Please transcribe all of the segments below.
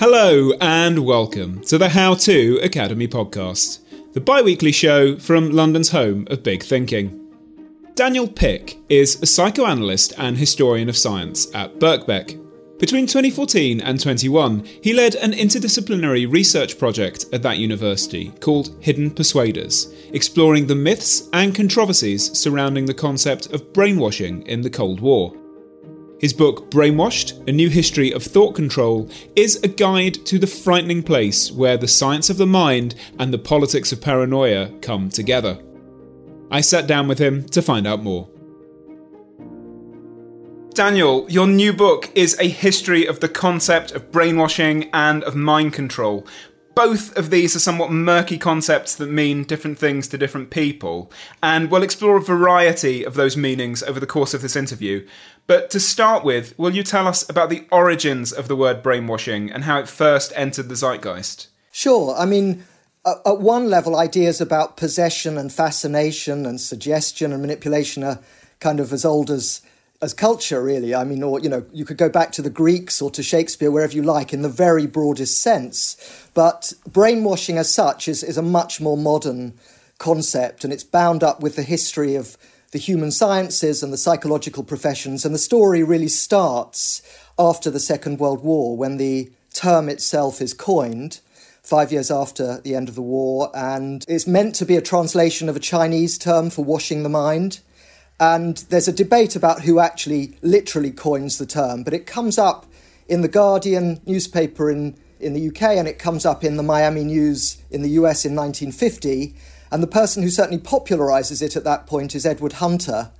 Hello and welcome to the How To Academy podcast, the bi weekly show from London's home of big thinking. Daniel Pick is a psychoanalyst and historian of science at Birkbeck. Between 2014 and 21, he led an interdisciplinary research project at that university called Hidden Persuaders, exploring the myths and controversies surrounding the concept of brainwashing in the Cold War. His book, Brainwashed A New History of Thought Control, is a guide to the frightening place where the science of the mind and the politics of paranoia come together. I sat down with him to find out more. Daniel, your new book is a history of the concept of brainwashing and of mind control both of these are somewhat murky concepts that mean different things to different people, and we'll explore a variety of those meanings over the course of this interview. But to start with, will you tell us about the origins of the word brainwashing and how it first entered the zeitgeist? Sure. I mean, at one level, ideas about possession and fascination and suggestion and manipulation are kind of as old as as culture, really. I mean, or, you know, you could go back to the Greeks or to Shakespeare, wherever you like, in the very broadest sense. But brainwashing as such is, is a much more modern concept, and it's bound up with the history of the human sciences and the psychological professions. And the story really starts after the Second World War, when the term itself is coined. Five years after the end of the war, and it's meant to be a translation of a Chinese term for washing the mind. And there's a debate about who actually literally coins the term, but it comes up in the Guardian newspaper in, in the UK and it comes up in the Miami News in the US in 1950. And the person who certainly popularizes it at that point is Edward Hunter,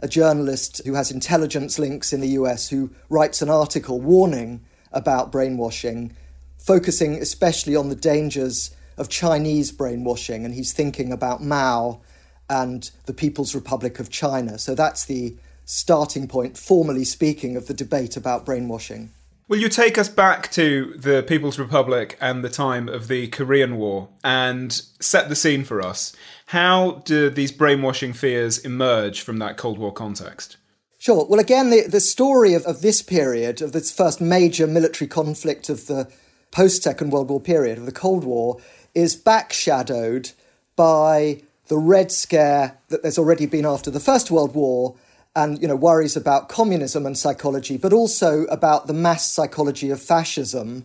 a journalist who has intelligence links in the US, who writes an article warning about brainwashing, focusing especially on the dangers of Chinese brainwashing. And he's thinking about Mao and the People's Republic of China. So that's the starting point, formally speaking, of the debate about brainwashing. Will you take us back to the People's Republic and the time of the Korean War and set the scene for us? How do these brainwashing fears emerge from that Cold War context? Sure. Well, again, the, the story of, of this period, of this first major military conflict of the post Second World War period, of the Cold War, is backshadowed by the Red Scare that there's already been after the First World War and you know worries about communism and psychology, but also about the mass psychology of fascism,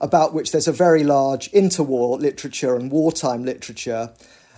about which there's a very large interwar literature and wartime literature.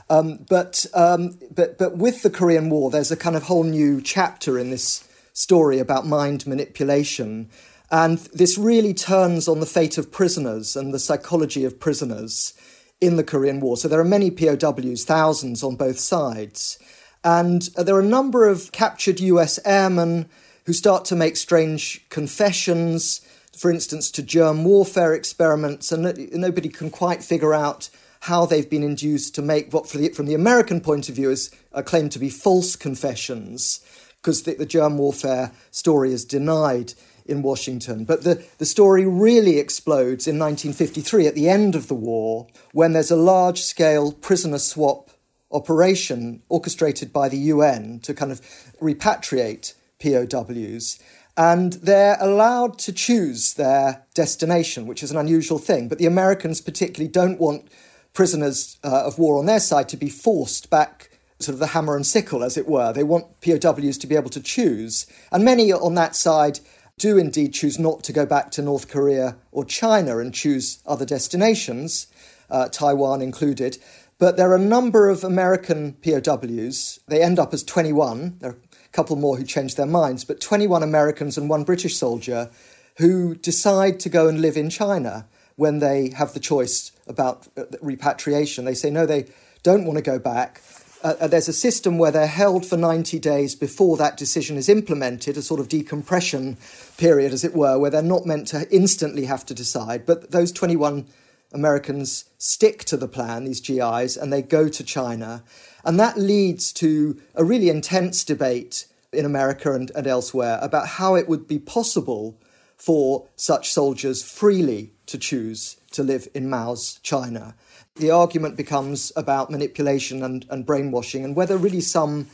Um, but um, but but with the Korean War, there's a kind of whole new chapter in this story about mind manipulation, and this really turns on the fate of prisoners and the psychology of prisoners in the Korean War. So there are many POWs, thousands on both sides. And uh, there are a number of captured US airmen who start to make strange confessions, for instance, to germ warfare experiments, and nobody can quite figure out how they've been induced to make what, from the American point of view, is claimed to be false confessions, because the, the germ warfare story is denied in Washington. But the, the story really explodes in 1953 at the end of the war when there's a large scale prisoner swap operation orchestrated by the UN to kind of repatriate POWs. And they're allowed to choose their destination, which is an unusual thing. But the Americans, particularly, don't want prisoners uh, of war on their side to be forced back sort of the hammer and sickle, as it were. They want POWs to be able to choose. And many on that side do indeed choose not to go back to North Korea or China and choose other destinations, uh, Taiwan included. But there are a number of American POWs. They end up as 21. There are a couple more who change their minds, but 21 Americans and one British soldier who decide to go and live in China when they have the choice about uh, repatriation. They say no, they don't want to go back. Uh, uh, there's a system where they're held for 90 days before that decision is implemented, a sort of decompression period, as it were, where they're not meant to instantly have to decide. But those 21 Americans stick to the plan, these GIs, and they go to China. And that leads to a really intense debate in America and, and elsewhere about how it would be possible for such soldiers freely to choose to live in Mao's China. The argument becomes about manipulation and, and brainwashing and whether really some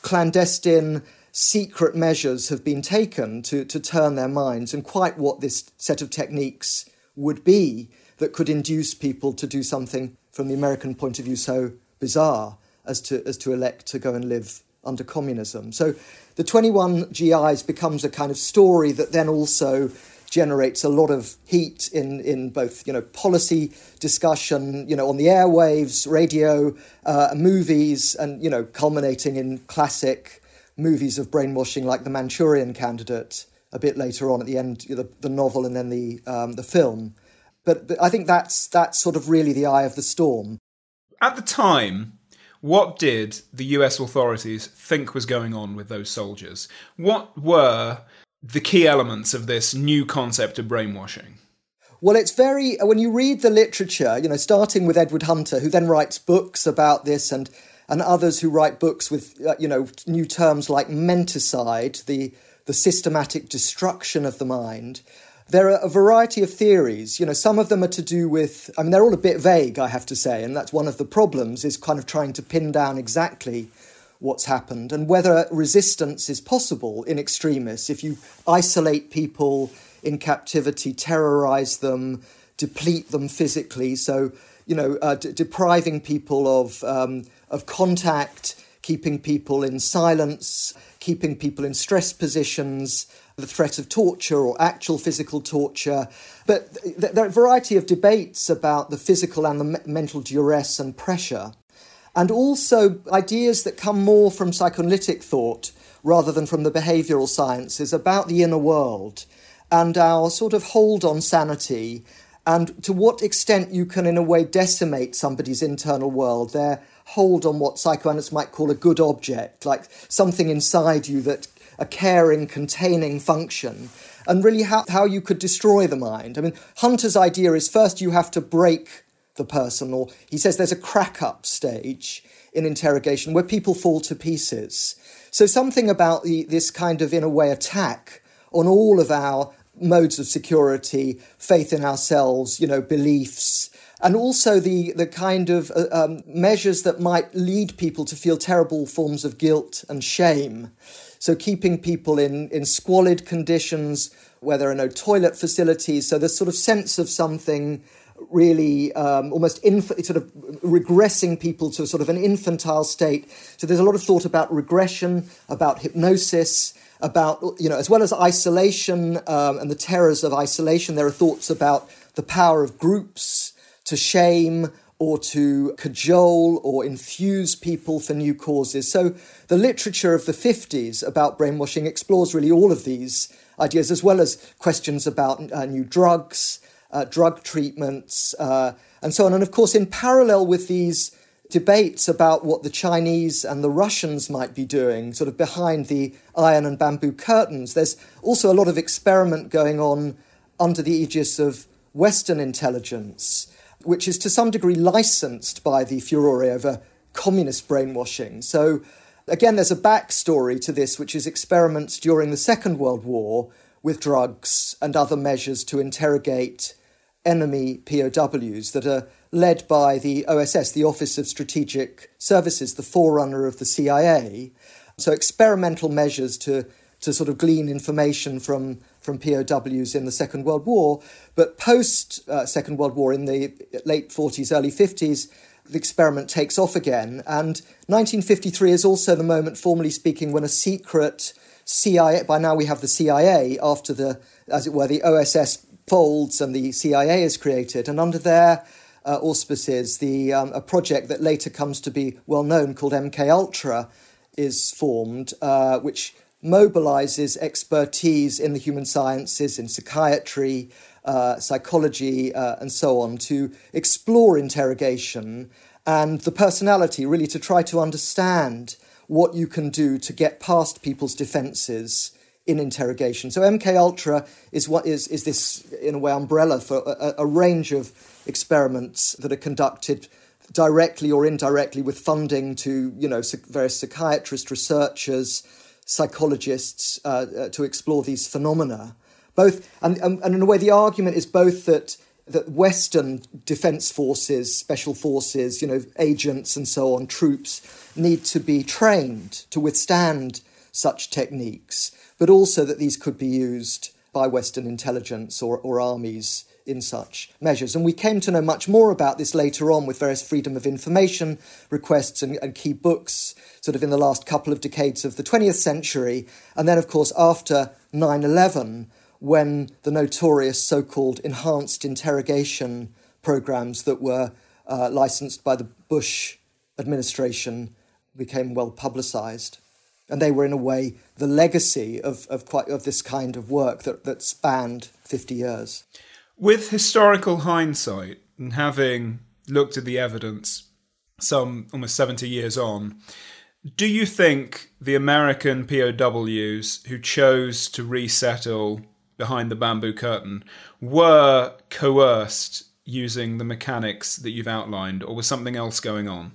clandestine, secret measures have been taken to, to turn their minds and quite what this set of techniques would be that could induce people to do something from the American point of view so bizarre as to, as to elect to go and live under communism. So the 21 GIs becomes a kind of story that then also generates a lot of heat in, in both you know policy discussion you know on the airwaves radio uh, movies and you know culminating in classic movies of brainwashing like the Manchurian Candidate a bit later on at the end the, the novel and then the um, the film but, but I think that's that's sort of really the eye of the storm at the time what did the US authorities think was going on with those soldiers? What were the key elements of this new concept of brainwashing? Well, it's very, when you read the literature, you know, starting with Edward Hunter, who then writes books about this, and, and others who write books with, uh, you know, new terms like menticide, the, the systematic destruction of the mind. There are a variety of theories. You know, some of them are to do with, I mean, they're all a bit vague, I have to say, and that's one of the problems, is kind of trying to pin down exactly what's happened and whether resistance is possible in extremists if you isolate people in captivity, terrorize them, deplete them physically. So, you know, uh, depriving people of, um, of contact, keeping people in silence, keeping people in stress positions, the threat of torture or actual physical torture. But th- there are a variety of debates about the physical and the me- mental duress and pressure. And also ideas that come more from psychoanalytic thought rather than from the behavioral sciences about the inner world and our sort of hold on sanity and to what extent you can, in a way, decimate somebody's internal world, their hold on what psychoanalysts might call a good object, like something inside you that a caring, containing function, and really how, how you could destroy the mind. I mean, Hunter's idea is first you have to break the person, or he says there's a crack up stage in interrogation where people fall to pieces. So, something about the, this kind of, in a way, attack on all of our modes of security, faith in ourselves, you know, beliefs, and also the, the kind of uh, um, measures that might lead people to feel terrible forms of guilt and shame. So, keeping people in, in squalid conditions where there are no toilet facilities. So, there's sort of sense of something really um, almost inf- sort of regressing people to sort of an infantile state. So, there's a lot of thought about regression, about hypnosis. About, you know, as well as isolation um, and the terrors of isolation, there are thoughts about the power of groups to shame or to cajole or infuse people for new causes. So the literature of the 50s about brainwashing explores really all of these ideas, as well as questions about uh, new drugs, uh, drug treatments, uh, and so on. And of course, in parallel with these debates about what the Chinese and the Russians might be doing, sort of behind the iron and bamboo curtains, there's also a lot of experiment going on under the aegis of Western intelligence which is to some degree licensed by the furore over communist brainwashing. So, again, there's a backstory to this, which is experiments during the Second World War with drugs and other measures to interrogate enemy POWs that are led by the OSS, the Office of Strategic Services, the forerunner of the CIA. So, experimental measures to, to sort of glean information from from POWs in the Second World War. But post uh, Second World War, in the late 40s, early 50s, the experiment takes off again. And 1953 is also the moment, formally speaking, when a secret CIA, by now we have the CIA after the, as it were, the OSS folds and the CIA is created. And under their uh, auspices, the, um, a project that later comes to be well known called MK Ultra is formed, uh, which mobilizes expertise in the human sciences, in psychiatry, uh, psychology, uh, and so on to explore interrogation and the personality, really, to try to understand what you can do to get past people's defences in interrogation. So MK Ultra is what is is this in a way umbrella for a, a range of experiments that are conducted directly or indirectly with funding to you know various psychiatrists, researchers, psychologists uh, uh, to explore these phenomena. Both and, and, and in a way, the argument is both that that Western defense forces, special forces, you know, agents and so on, troops need to be trained to withstand such techniques, but also that these could be used by Western intelligence or, or armies in such measures. And we came to know much more about this later on with various freedom of information requests and, and, key books, sort of in the last couple of decades of the 20th century. And then, of course, after 9 11, when the notorious so called enhanced interrogation programs that were uh, licensed by the Bush administration became well publicized. And they were, in a way, the legacy of, of, quite, of this kind of work that, that spanned 50 years. With historical hindsight and having looked at the evidence some almost 70 years on, do you think the American POWs who chose to resettle behind the bamboo curtain were coerced using the mechanics that you've outlined, or was something else going on?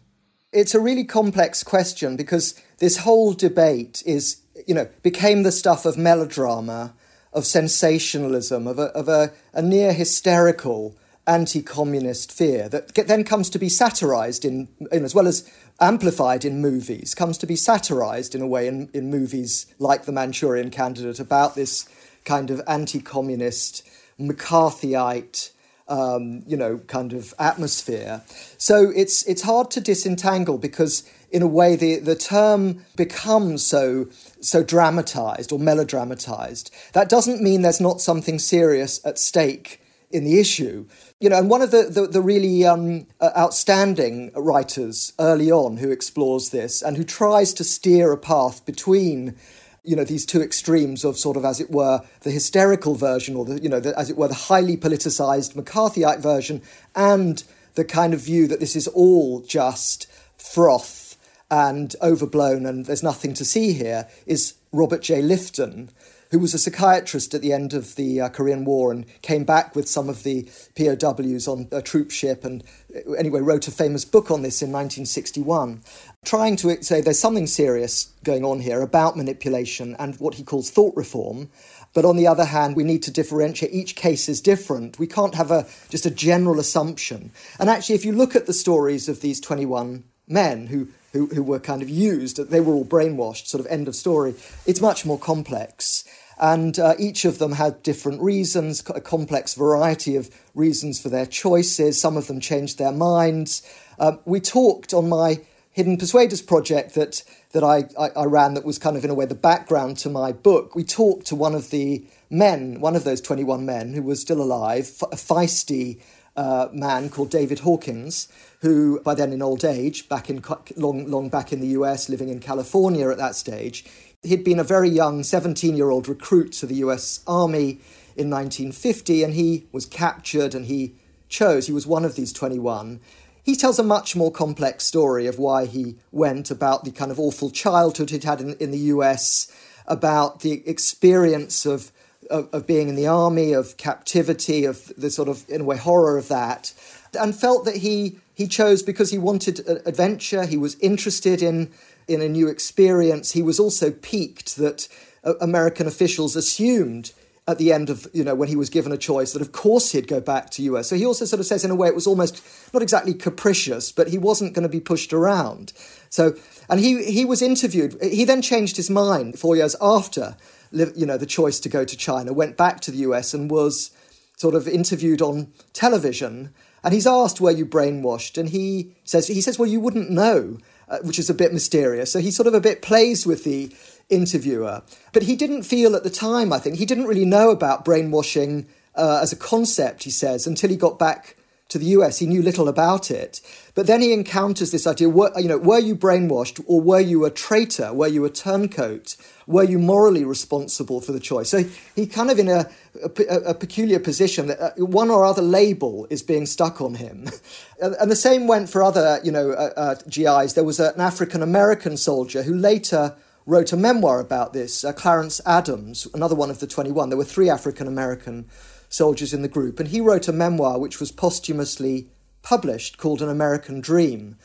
It's a really complex question because this whole debate is, you know, became the stuff of melodrama, of sensationalism, of a, of a, a near hysterical anti communist fear that then comes to be satirized in, as well as amplified in movies, comes to be satirized in a way in, in movies like The Manchurian Candidate about this kind of anti communist, McCarthyite. Um, you know, kind of atmosphere. So it's it's hard to disentangle because, in a way, the, the term becomes so so dramatized or melodramatized. That doesn't mean there's not something serious at stake in the issue. You know, and one of the, the, the really um, uh, outstanding writers early on who explores this and who tries to steer a path between you know these two extremes of sort of as it were the hysterical version or the you know the, as it were the highly politicized McCarthyite version and the kind of view that this is all just froth and overblown and there's nothing to see here is Robert J. Lifton who was a psychiatrist at the end of the uh, Korean War and came back with some of the POWs on a troop ship and uh, anyway wrote a famous book on this in 1961 trying to say there's something serious going on here about manipulation and what he calls thought reform. But on the other hand, we need to differentiate. Each case is different. We can't have a just a general assumption. And actually, if you look at the stories of these 21 men who who, who were kind of used, they were all brainwashed. Sort of end of story. It's much more complex. And uh, each of them had different reasons, a complex variety of reasons for their choices. Some of them changed their minds. Uh, we talked on my Hidden Persuaders project that that I, I, I, ran that was kind of in a way the background to my book. We talked to one of the men, one of those 21 men who was still alive, a feisty uh, man called David Hawkins, who by then in old age, back in long long back in the US, living in California at that stage, he'd been a very young 17 year old recruit to the US Army in 1950, and he was captured and he chose. He was one of these 21 he tells a much more complex story of why he went, about the kind of awful childhood he'd had in, in the US, about the experience of, of, of being in the army, of captivity, of the sort of, in a way, horror of that, and felt that he, he chose because he wanted adventure, he was interested in, in a new experience, he was also piqued that uh, American officials assumed at the end of, you know, when he was given a choice that of course he'd go back to US. So he also sort of says in a way it was almost not exactly capricious, but he wasn't going to be pushed around. So, and he, he was interviewed. He then changed his mind four years after, you know, the choice to go to China, went back to the US and was sort of interviewed on television. And he's asked, were you brainwashed? And he says, he says, well, you wouldn't know. Uh, which is a bit mysterious. So he sort of a bit plays with the interviewer. But he didn't feel at the time, I think, he didn't really know about brainwashing uh, as a concept, he says, until he got back to the US, he knew little about it. But then he encounters this idea: were, you know, were you brainwashed, or were you a traitor? Were you a turncoat? Were you morally responsible for the choice? So he kind of in a, a, a peculiar position that uh, one or other label is being stuck on him. and the same went for other, you know, uh, uh, GIs. There was an African American soldier who later wrote a memoir about this, uh, Clarence Adams, another one of the 21. There were three African American soldiers in the group, and he wrote a memoir which was posthumously published called An American Dream.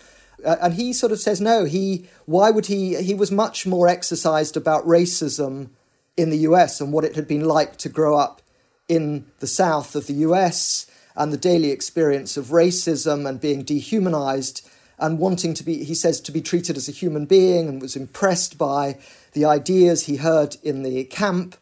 Uh, and he sort of says no he why would he he was much more exercised about racism in the US and what it had been like to grow up in the south of the US and the daily experience of racism and being dehumanized and wanting to be he says to be treated as a human being and was impressed by the ideas he heard in the camp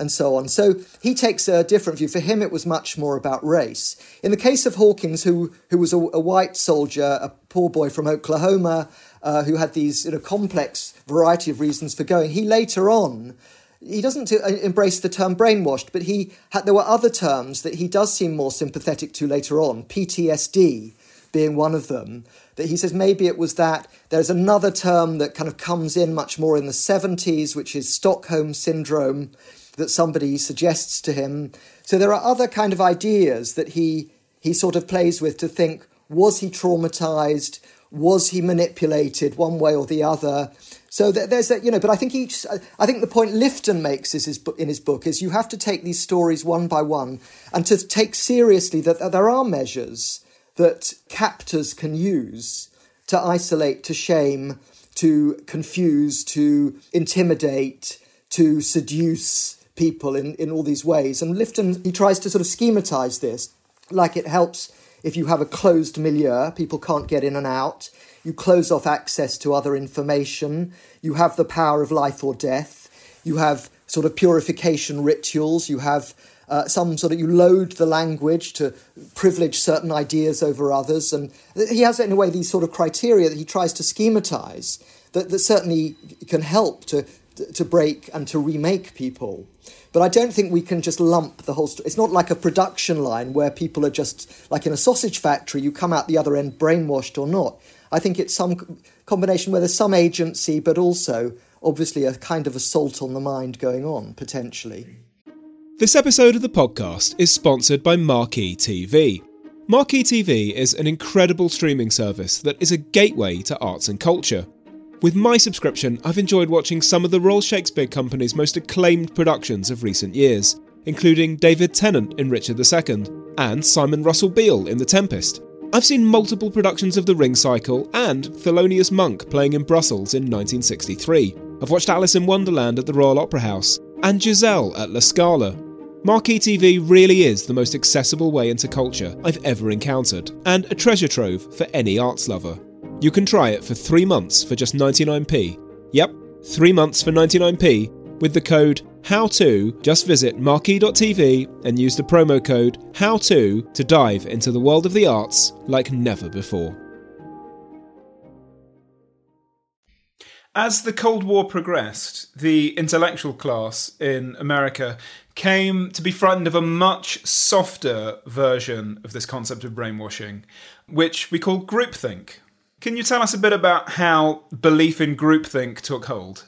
and so on. So he takes a different view. For him, it was much more about race. In the case of Hawkins, who, who was a, a white soldier, a poor boy from Oklahoma, uh, who had these you know, complex variety of reasons for going, he later on he doesn't uh, embrace the term brainwashed, but he had, there were other terms that he does seem more sympathetic to later on, PTSD being one of them. That he says maybe it was that. There's another term that kind of comes in much more in the 70s, which is Stockholm syndrome that somebody suggests to him. So there are other kind of ideas that he he sort of plays with to think was he traumatized? Was he manipulated one way or the other? So there's a, you know, but I think each, I think the point Lifton makes is his, in his book is you have to take these stories one by one and to take seriously that there are measures that captors can use to isolate, to shame, to confuse, to intimidate, to seduce, people in, in all these ways. And Lifton, he tries to sort of schematize this, like it helps if you have a closed milieu, people can't get in and out. You close off access to other information. You have the power of life or death. You have sort of purification rituals. You have uh, some sort of, you load the language to privilege certain ideas over others. And he has, in a way, these sort of criteria that he tries to schematize that, that certainly can help to to break and to remake people. But I don't think we can just lump the whole story. It's not like a production line where people are just like in a sausage factory, you come out the other end brainwashed or not. I think it's some combination where there's some agency, but also obviously a kind of assault on the mind going on, potentially. This episode of the podcast is sponsored by Marquee TV. Marquee TV is an incredible streaming service that is a gateway to arts and culture. With my subscription, I've enjoyed watching some of the Royal Shakespeare Company's most acclaimed productions of recent years, including David Tennant in Richard II and Simon Russell Beale in The Tempest. I've seen multiple productions of The Ring Cycle and Thelonious Monk playing in Brussels in 1963. I've watched Alice in Wonderland at the Royal Opera House and Giselle at La Scala. Marquee TV really is the most accessible way into culture I've ever encountered, and a treasure trove for any arts lover. You can try it for three months for just 99p. Yep, three months for 99p with the code HOW2. Just visit marquee.tv and use the promo code HOW2 to dive into the world of the arts like never before. As the Cold War progressed, the intellectual class in America came to be frightened of a much softer version of this concept of brainwashing, which we call groupthink, can you tell us a bit about how belief in groupthink took hold?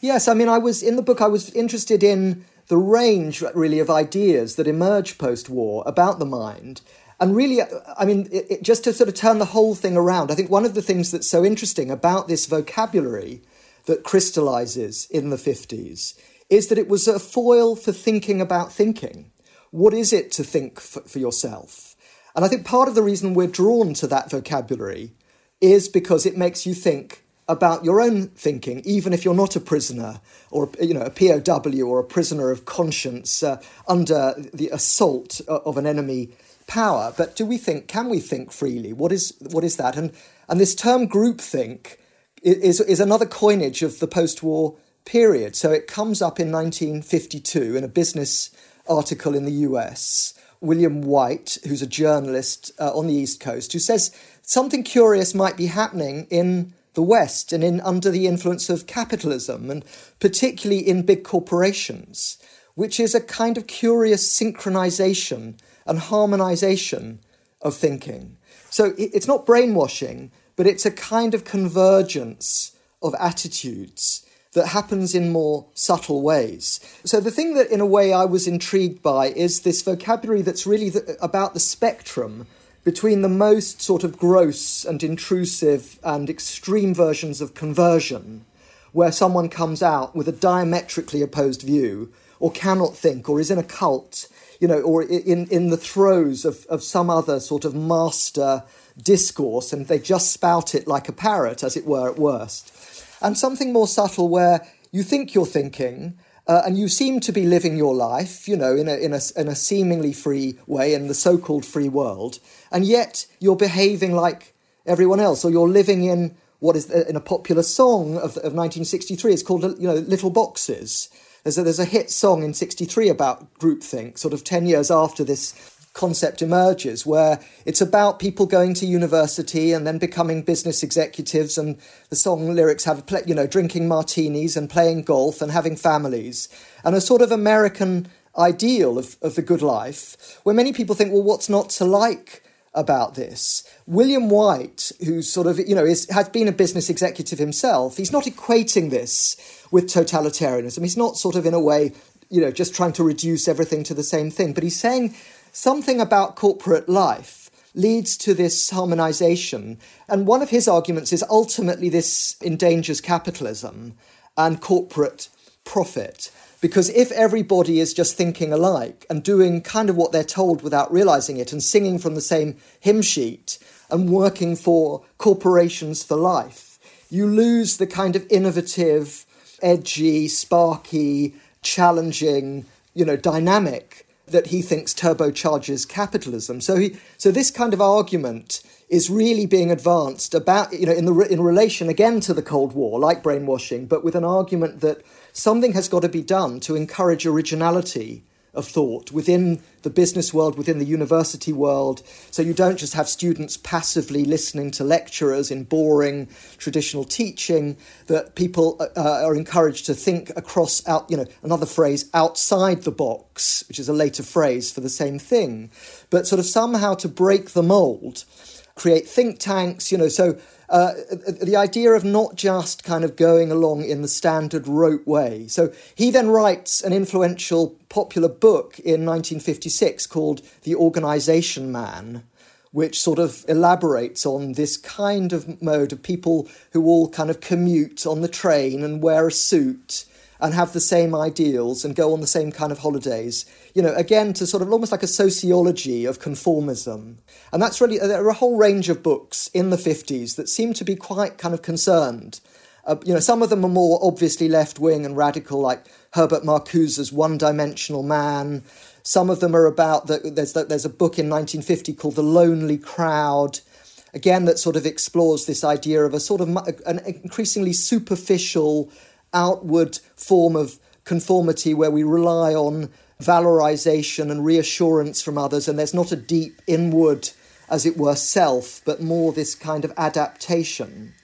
Yes, I mean, I was in the book, I was interested in the range, really, of ideas that emerge post war about the mind. And really, I mean, it, it, just to sort of turn the whole thing around, I think one of the things that's so interesting about this vocabulary that crystallizes in the 50s is that it was a foil for thinking about thinking. What is it to think for, for yourself? And I think part of the reason we're drawn to that vocabulary is because it makes you think about your own thinking, even if you're not a prisoner or you know a POW or a prisoner of conscience uh, under the assault of an enemy power. But do we think? Can we think freely? What is what is that? And and this term groupthink is is another coinage of the post-war period. So it comes up in 1952 in a business article in the US. William Whyte, who's a journalist uh, on the East Coast, who says something curious might be happening in the West and in under the influence of capitalism, and particularly in big corporations, which is a kind of curious synchronization and harmonization of thinking. So it's not brainwashing, but it's a kind of convergence of attitudes that happens in more subtle ways. So, the thing that, in a way, I was intrigued by is this vocabulary that's really the, about the spectrum between the most sort of gross and intrusive and extreme versions of conversion, where someone comes out with a diametrically opposed view, or cannot think, or is in a cult, you know, or in, in the throes of, of some other sort of master discourse, and they just spout it like a parrot, as it were, at worst and something more subtle where you think you're thinking. Uh, and you seem to be living your life, you know, in a, in, a, in a seemingly free way in the so called free world, and yet you're behaving like everyone else, or you're living in what is uh, in a popular song of, of 1963. It's called, you know, Little Boxes. There's a, there's a hit song in 63 about groupthink, sort of 10 years after this concept emerges where it's about people going to university and then becoming business executives and the song lyrics have you know drinking martinis and playing golf and having families and a sort of american ideal of, of the good life where many people think well what's not to like about this? William Whyte who sort of you know is, has been a business executive himself he's not equating this with totalitarianism. He's not sort of in a way you know just trying to reduce everything to the same thing but he's saying something about corporate life leads to this harmonization. And one of his arguments is ultimately this endangers capitalism and corporate profit. Because if everybody is just thinking alike and doing kind of what they're told without realizing it and singing from the same hymn sheet and working for corporations for life, you lose the kind of innovative, edgy, sparky, challenging, you know, dynamic that he thinks turbocharges capitalism. So he, so this kind of argument is really being advanced about, you know, in the in relation again to the Cold War, like brainwashing, but with an argument that something has got to be done to encourage originality of thought within the business world, within the university world. So you don't just have students passively listening to lecturers in boring traditional teaching, that people uh, uh, are encouraged to think across out, you know, another phrase, outside the box, which is a later phrase for the same thing, but sort of somehow to break the mold, create think tanks, you know, so uh, the idea of not just kind of going along in the standard rote way. So he then writes an influential popular book in 1956 called The Organization Man, which sort of elaborates on this kind of mode of people who all kind of commute on the train and wear a suit and have the same ideals and go on the same kind of holidays. You know, again, to sort of almost like a sociology of conformism. And that's really, there are a whole range of books in the 50s that seem to be quite kind of concerned. Uh, you know, some of them are more obviously left wing and radical, like Herbert Marcuse's One Dimensional Man. Some of them are about, the, there's, there's a book in 1950 called The Lonely Crowd again that sort of explores this idea of a sort of an increasingly superficial outward form of conformity where we rely on valorization and reassurance from others, and there's not a deep inward, as it were, self, but more this kind of adaptation.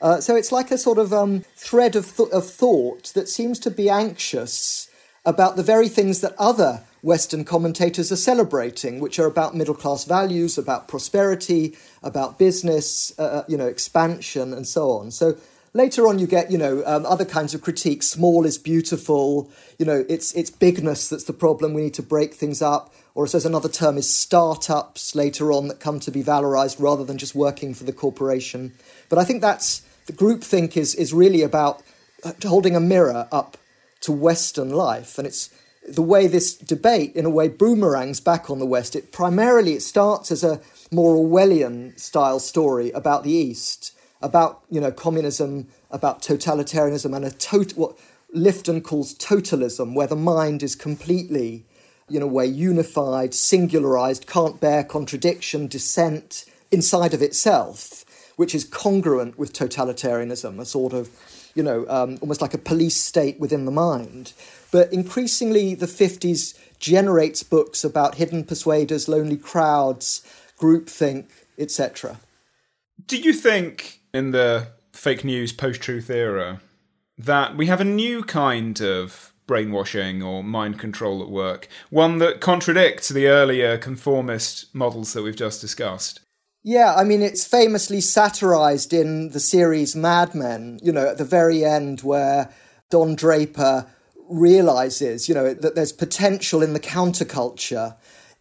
Uh, so it's like a sort of um, thread of, th- of thought that seems to be anxious about the very things that other Western commentators are celebrating, which are about middle class values, about prosperity, about business, uh, uh you know, expansion, and so on. So Later on, you get you know um, other kinds of critique. Small is beautiful. You know, it's it's bigness that's the problem. We need to break things up. Or as another term is startups later on that come to be valorized rather than just working for the corporation. But I think that's the groupthink is is really about uh, holding a mirror up to Western life, and it's the way this debate, in a way, boomerangs back on the West. It primarily it starts as a more Orwellian style story about the East, about you know communism, about totalitarianism, and a tot- what Lifton calls totalism, where the mind is completely, in a way, unified, singularized, can't bear contradiction, dissent inside of itself, which is congruent with totalitarianism, a sort of, you know, um, almost like a police state within the mind. But increasingly, the 50s generates books about hidden persuaders, lonely crowds, groupthink, etc. Do you think in the fake news post truth era that we have a new kind of brainwashing or mind control at work, one that contradicts the earlier conformist models that we've just discussed. Yeah, I mean, it's famously satirized in the series Mad Men, you know, at the very end where Don Draper realizes, you know, that there's potential in the counterculture,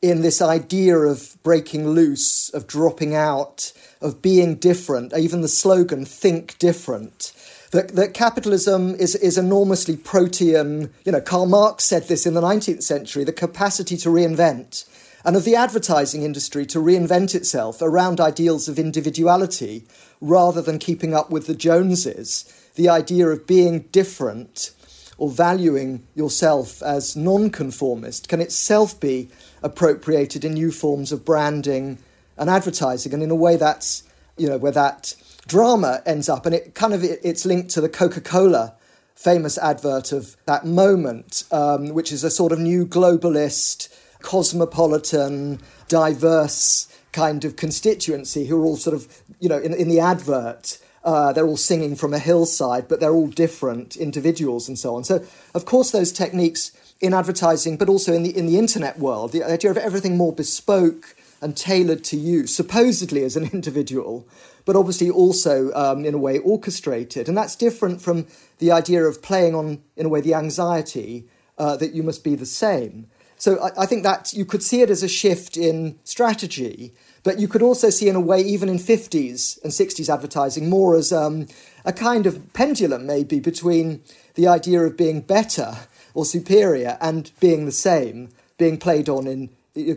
in this idea of breaking loose, of dropping out, of being different, even the slogan, think different. That, that capitalism is, is enormously protean. You know, Karl Marx said this in the 19th century the capacity to reinvent and of the advertising industry to reinvent itself around ideals of individuality rather than keeping up with the Joneses. The idea of being different or valuing yourself as nonconformist can itself be appropriated in new forms of branding and advertising, and in a way that's you know where that drama ends up, and it kind of it's linked to the Coca Cola famous advert of that moment, um, which is a sort of new globalist cosmopolitan, diverse kind of constituency who are all sort of, you know, in, in the advert, uh, they're all singing from a hillside, but they're all different individuals and so on. So, of course, those techniques in advertising, but also in the in the internet world, the idea of everything more bespoke and tailored to you, supposedly as an individual, but obviously also um, in a way orchestrated, and that's different from the idea of playing on, in a way, the anxiety uh, that you must be the same. So I, I, think that you could see it as a shift in strategy, but you could also see, in a way, even in 50s and 60s advertising, more as um, a kind of pendulum, maybe, between the idea of being better or superior and being the same, being played on in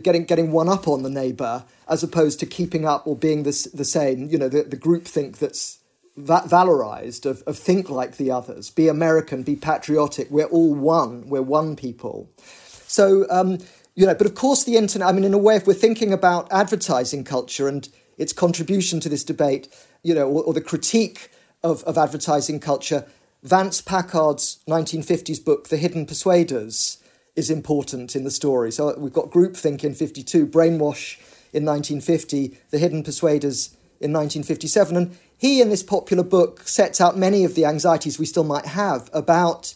getting getting one up on the neighbour, as opposed to keeping up or being the, the same. You know, the, the group think that's va- valorized of, of think like the others, be American, be patriotic. We're all one. We're one people. So, um, you know, but of course, the internet, I mean, in a way, if we're thinking about advertising culture and its contribution to this debate, you know, or, or the critique of, of advertising culture, Vance Packard's 1950s book, The Hidden Persuaders, is important in the story. So we've got groupthink in 52, brainwash in 1950, The Hidden Persuaders in 1957. And he, in this popular book, sets out many of the anxieties we still might have about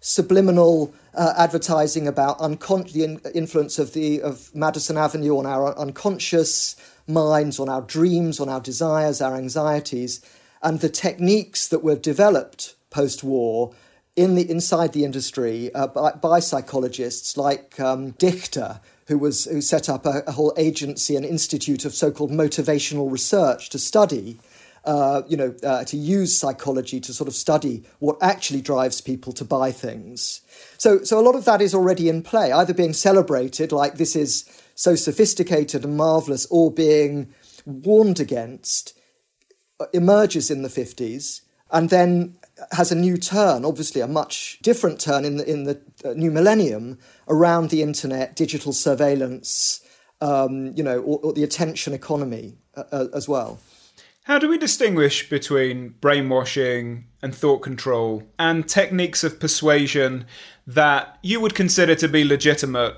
subliminal uh, advertising about uncon- the in- influence of the of Madison Avenue on our unconscious minds, on our dreams, on our desires, our anxieties, and the techniques that were developed post-war in the inside the industry uh, by, by, psychologists like um, Dichter, who was who set up a, a whole agency, an institute of so-called motivational research to study uh, you know, uh, to use psychology to sort of study what actually drives people to buy things. So, so a lot of that is already in play, either being celebrated like this is so sophisticated and marvelous, or being warned against, uh, emerges in the 50s and then has a new turn, obviously a much different turn in the, in the uh, new millennium around the internet, digital surveillance, um, you know, or, or, the attention economy uh, uh as well. How do we distinguish between brainwashing and thought control and techniques of persuasion that you would consider to be legitimate?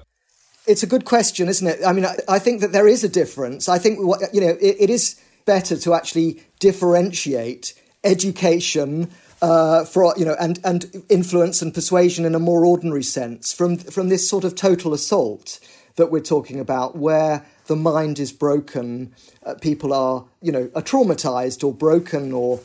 It's a good question, isn't it? I mean, I, I think that there is a difference. I think, you know, it, it is better to actually differentiate education uh, for you know and and influence and persuasion in a more ordinary sense from from this sort of total assault that we're talking about, where the mind is broken, uh, people are, you know, are traumatized or broken or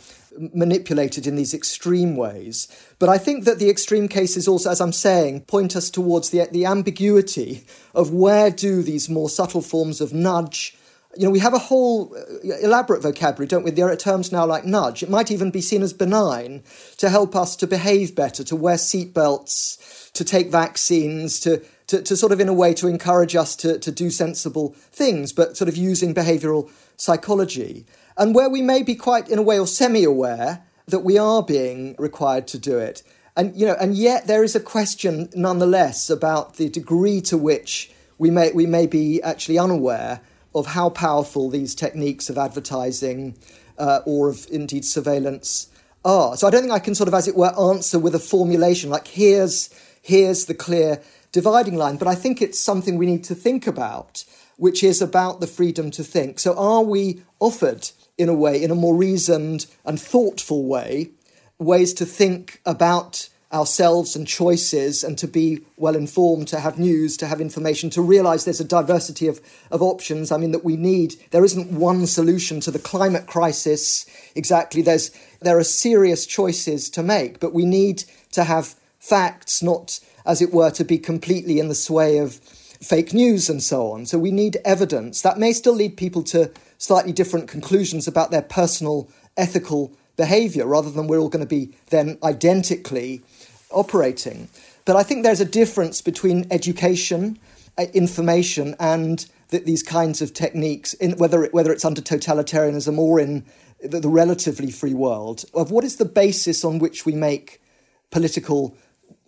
manipulated in these extreme ways. But I think that the extreme cases also, as I'm saying, point us towards the, the ambiguity of where do these more subtle forms of nudge. You know, we have a whole uh, elaborate vocabulary, don't we? There are terms now like nudge. It might even be seen as benign to help us to behave better, to wear seatbelts, to take vaccines, to to, to sort of in a way to encourage us to, to do sensible things, but sort of using behavioral psychology. And where we may be quite in a way or semi-aware that we are being required to do it. And you know, and yet there is a question nonetheless about the degree to which we may we may be actually unaware of how powerful these techniques of advertising uh, or of indeed surveillance are. So I don't think I can sort of, as it were, answer with a formulation like here's here's the clear dividing line, but I think it's something we need to think about, which is about the freedom to think. So, are we offered, in a way, in a more reasoned and thoughtful way, ways to think about ourselves and choices and to be well informed, to have news, to have information, to realize there's a diversity of, of options. I mean, that we need, there isn't one solution to the climate crisis exactly. There's, there are serious choices to make, but we need to have facts, not, as it were, to be completely in the sway of fake news and so on. So we need evidence. That may still lead people to slightly different conclusions about their personal ethical behavior rather than we're all going to be then identically operating. But I think there's a difference between education, uh, information, and th- these kinds of techniques, in, whether, it, whether it's under totalitarianism or in the, the relatively free world, of what is the basis on which we make political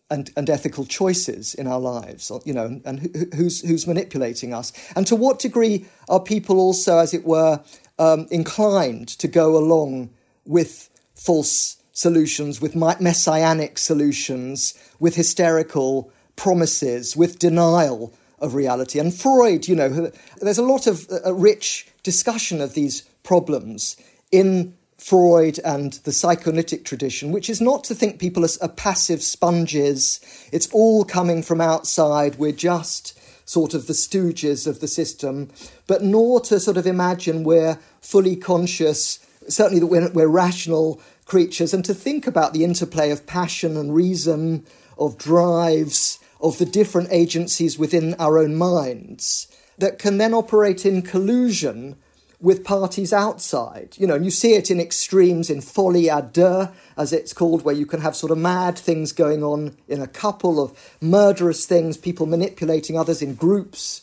and, and ethical choices in our lives, you know, and who, who's, who's manipulating us. And to what degree are people also, as it were, um, inclined to go along with false solutions, with messianic solutions, with hysterical promises, with denial of reality. And Freud, you know, there's a lot of a rich discussion of these problems in Freud and the psychoanalytic tradition, which is not to think people as passive sponges. It's all coming from outside. We're just sort of the stooges of the system, but nor to sort of imagine we're fully conscious, certainly that we're, we're rational creatures, and to think about the interplay of passion and reason, of drives, of the different agencies within our own minds that can then operate in collusion with parties outside. You know, and you see it in extremes in folie à deux, as it's called, where you can have sort of mad things going on in a couple of murderous things, people manipulating others in groups.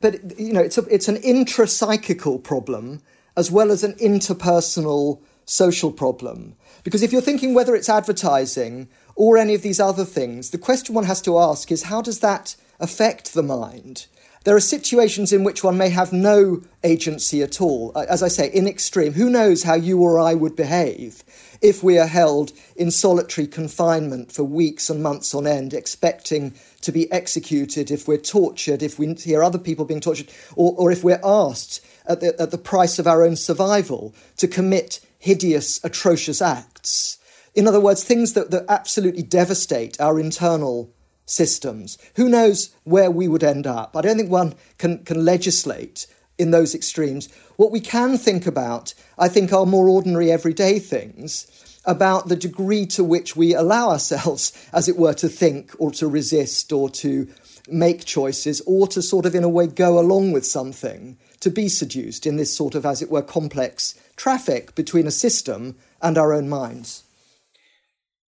But, you know, it's, a, it's an intrapsychical problem as well as an interpersonal social problem. Because if you're thinking whether it's advertising or any of these other things, the question one has to ask is how does that affect the mind? There are situations in which one may have no agency at all. As I say, in extreme, who knows how you or I would behave if we are held in solitary confinement for weeks and months on end, expecting to be executed, if we're tortured, if we hear other people being tortured, or, or if we're asked at the, at the price of our own survival to commit hideous, atrocious acts. In other words, things that, that absolutely devastate our internal systems. Who knows where we would end up? I don't think one can, can legislate in those extremes. What we can think about, I think, are more ordinary everyday things about the degree to which we allow ourselves, as it were, to think or to resist or to make choices or to sort of, in a way, go along with something, to be seduced in this sort of, as it were, complex traffic between a system and our own minds.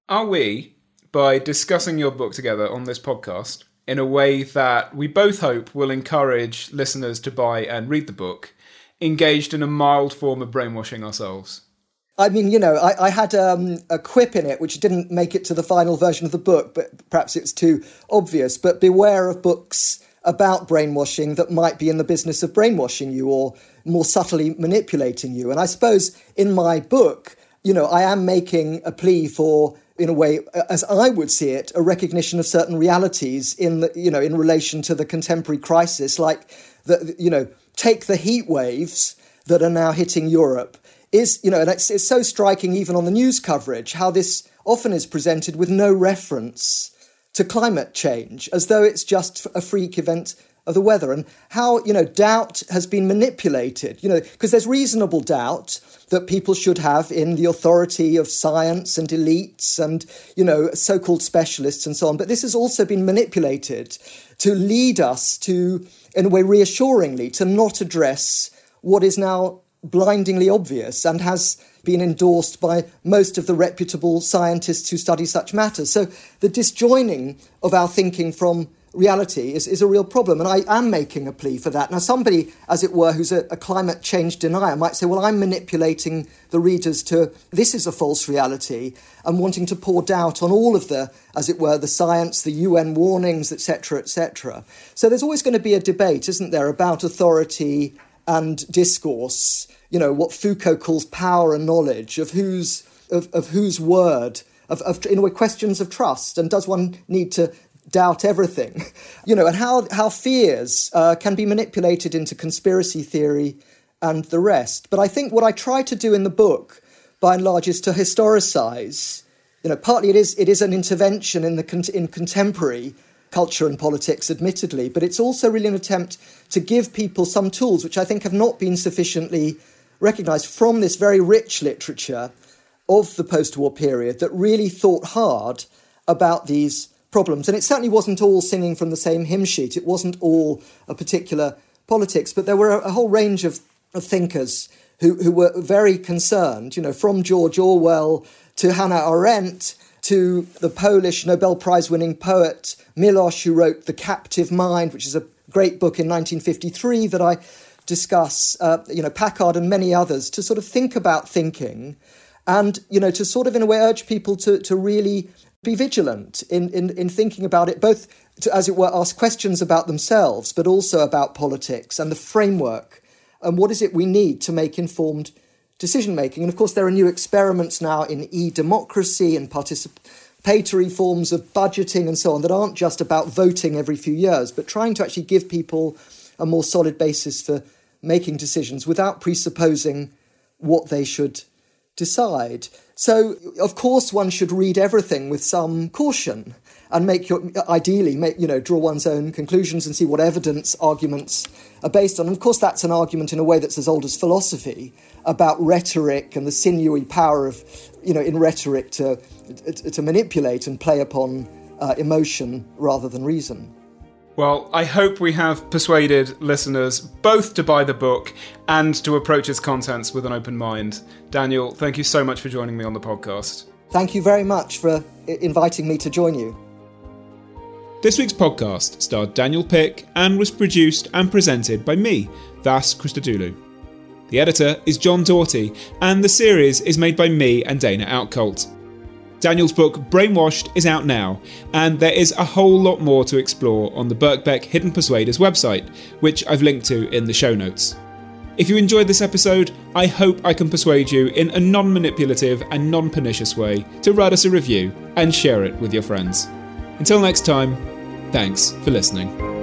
Are we, by discussing your book together on this podcast, in a way that we both hope will encourage listeners to buy and read the book, engaged in a mild form of brainwashing ourselves? I mean, you know, I, I had um, a quip in it which didn't make it to the final version of the book, but perhaps it's too obvious. But beware of books about brainwashing that might be in the business of brainwashing you or more subtly manipulating you. And I suppose in my book, you know, I am making a plea for in a way, as I would see it, a recognition of certain realities in the, you know, in relation to the contemporary crisis, like the, you know, take the heat waves that are now hitting Europe. Is you know, and it's, it's so striking even on the news coverage how this often is presented with no reference to climate change, as though it's just a freak event of the weather and how you know doubt has been manipulated you know because there's reasonable doubt that people should have in the authority of science and elites and you know so-called specialists and so on. But this has also been manipulated to lead us to in a way reassuringly to not address what is now blindingly obvious and has been endorsed by most of the reputable scientists who study such matters. So the disjoining of our thinking from reality is, is a real problem. And I am making a plea for that. Now, somebody, as it were, who's a, a, climate change denier might say, well, I'm manipulating the readers to this is a false reality and wanting to pour doubt on all of the, as it were, the science, the UN warnings, etc., etc. So there's always going to be a debate, isn't there, about authority and discourse, you know, what Foucault calls power and knowledge, of whose, of, of whose word. Of, of, in a way, questions of trust, and does one need to doubt everything, you know, and how, how fears uh, can be manipulated into conspiracy theory and the rest. But I think what I try to do in the book, by and large, is to historicize you know, partly it is it is an intervention in the in contemporary culture and politics, admittedly, but it's also really an attempt to give people some tools which I think have not been sufficiently recognised from this very rich literature of the post-war period that really thought hard about these problems. And it certainly wasn't all singing from the same hymn sheet. It wasn't all a particular politics, but there were a, a whole range of, of thinkers who, who were very concerned, you know, from George Orwell to Hannah Arendt to the Polish Nobel Prize winning poet Milosz, who wrote The Captive Mind, which is a great book in 1953 that I discuss, uh, you know, Packard and many others, to sort of think about thinking and, you know, to sort of in a way urge people to, to really be vigilant in, in, in thinking about it, both to, as it were, ask questions about themselves, but also about politics and the framework and what is it we need to make informed decision making. And of course, there are new experiments now in e democracy and participatory forms of budgeting and so on that aren't just about voting every few years, but trying to actually give people a more solid basis for making decisions without presupposing what they should decide. So, of course, one should read everything with some caution and make your ideally make you know draw one's own conclusions and see what evidence arguments are based on. And of course, that's an argument in a way that's as old as philosophy about rhetoric and the sinewy power of you know in rhetoric to to manipulate and play upon uh, emotion rather than reason. Well, I hope we have persuaded listeners both to buy the book and to approach its contents with an open mind. Daniel, thank you so much for joining me on the podcast. Thank you very much for inviting me to join you. This week's podcast starred Daniel Pick and was produced and presented by me, Vas Christodoulou. The editor is John Doughty, and the series is made by me and Dana Outcult. Daniel's book Brainwashed is out now, and there is a whole lot more to explore on the Birkbeck Hidden Persuaders website, which I've linked to in the show notes. If you enjoyed this episode, I hope I can persuade you in a non manipulative and non pernicious way to write us a review and share it with your friends. Until next time, thanks for listening.